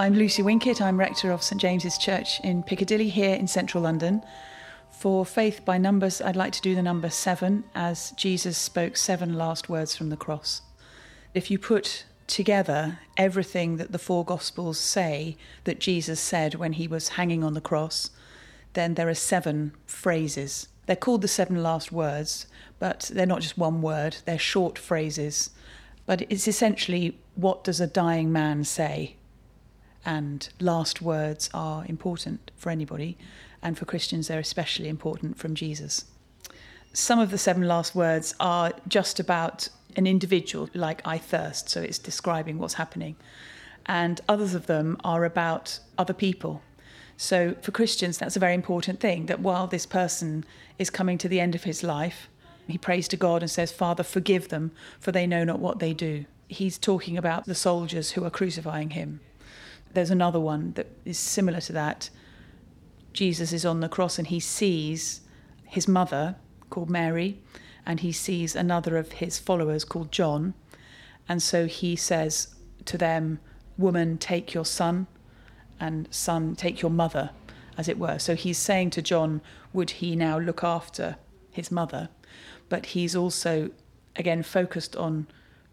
I'm Lucy Winkett. I'm rector of St James's Church in Piccadilly here in central London. For Faith by Numbers, I'd like to do the number seven as Jesus spoke seven last words from the cross. If you put together everything that the four Gospels say that Jesus said when he was hanging on the cross, then there are seven phrases. They're called the seven last words, but they're not just one word, they're short phrases. But it's essentially what does a dying man say? And last words are important for anybody, and for Christians, they're especially important from Jesus. Some of the seven last words are just about an individual, like I thirst, so it's describing what's happening. And others of them are about other people. So for Christians, that's a very important thing that while this person is coming to the end of his life, he prays to God and says, Father, forgive them, for they know not what they do. He's talking about the soldiers who are crucifying him. There's another one that is similar to that. Jesus is on the cross and he sees his mother, called Mary, and he sees another of his followers called John. And so he says to them, Woman, take your son, and son, take your mother, as it were. So he's saying to John, Would he now look after his mother? But he's also, again, focused on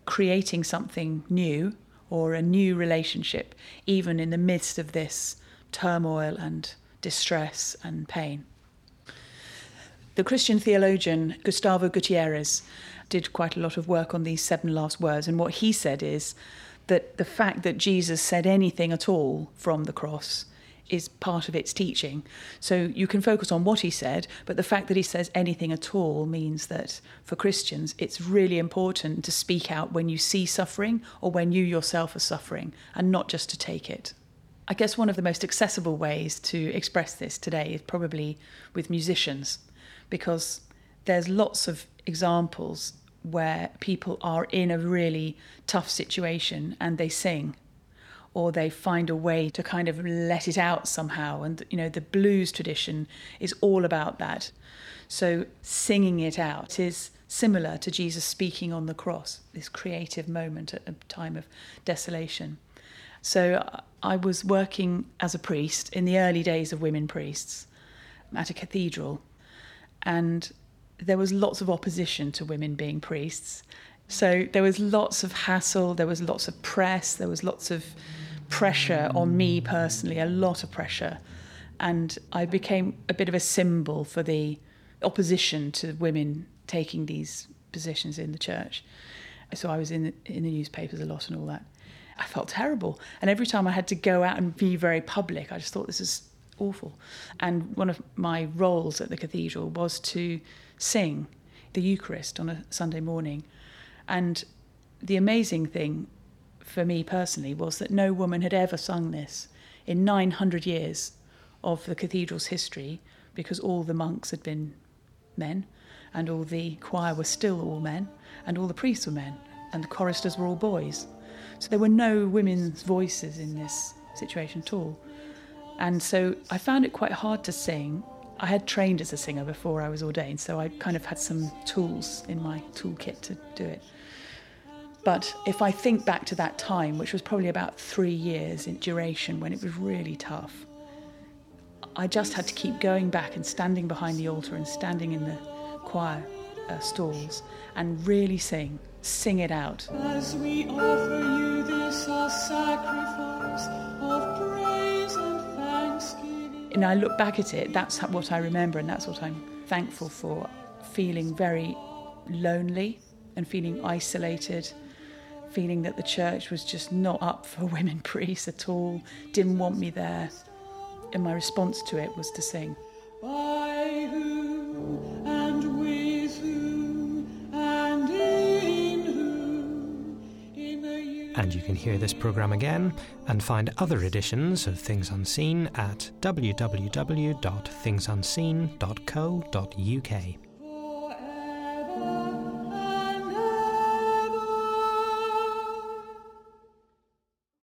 creating something new or a new relationship, even in the midst of this turmoil and distress and pain. The Christian theologian Gustavo Gutierrez did quite a lot of work on these seven last words, and what he said is that the fact that Jesus said anything at all from the cross is part of its teaching. So you can focus on what he said, but the fact that he says anything at all means that for Christians, it's really important to speak out when you see suffering or when you yourself are suffering, and not just to take it. I guess one of the most accessible ways to express this today is probably with musicians because there's lots of examples where people are in a really tough situation and they sing or they find a way to kind of let it out somehow. And you know the blues tradition is all about that. So singing it out is similar to Jesus speaking on the cross this creative moment at a time of desolation. So I was working as a priest in the early days of women priests at a cathedral. And there was lots of opposition to women being priests. So there was lots of hassle, there was lots of press, there was lots of pressure on me personally, a lot of pressure. And I became a bit of a symbol for the opposition to women taking these positions in the church. So I was in the, in the newspapers a lot and all that. I felt terrible. And every time I had to go out and be very public, I just thought this is awful. And one of my roles at the cathedral was to sing the Eucharist on a Sunday morning. And the amazing thing for me personally was that no woman had ever sung this in 900 years of the cathedral's history because all the monks had been men and all the choir was still all men and all the priests were men and the choristers were all boys. So there were no women's voices in this situation at all. And so I found it quite hard to sing. I had trained as a singer before I was ordained, so I kind of had some tools in my toolkit to do it. But if I think back to that time, which was probably about three years in duration when it was really tough, I just had to keep going back and standing behind the altar and standing in the choir uh, stalls and really sing, sing it out. As we offer you this our sacrifice of praise and thanksgiving. And I look back at it, that's what I remember, and that's what I'm thankful for. Feeling very lonely and feeling isolated, feeling that the church was just not up for women priests at all, didn't want me there. And my response to it was to sing. By who and with who and in who in the And you can hear this programme again and find other editions of Things Unseen at www.thingsunseen.co.uk.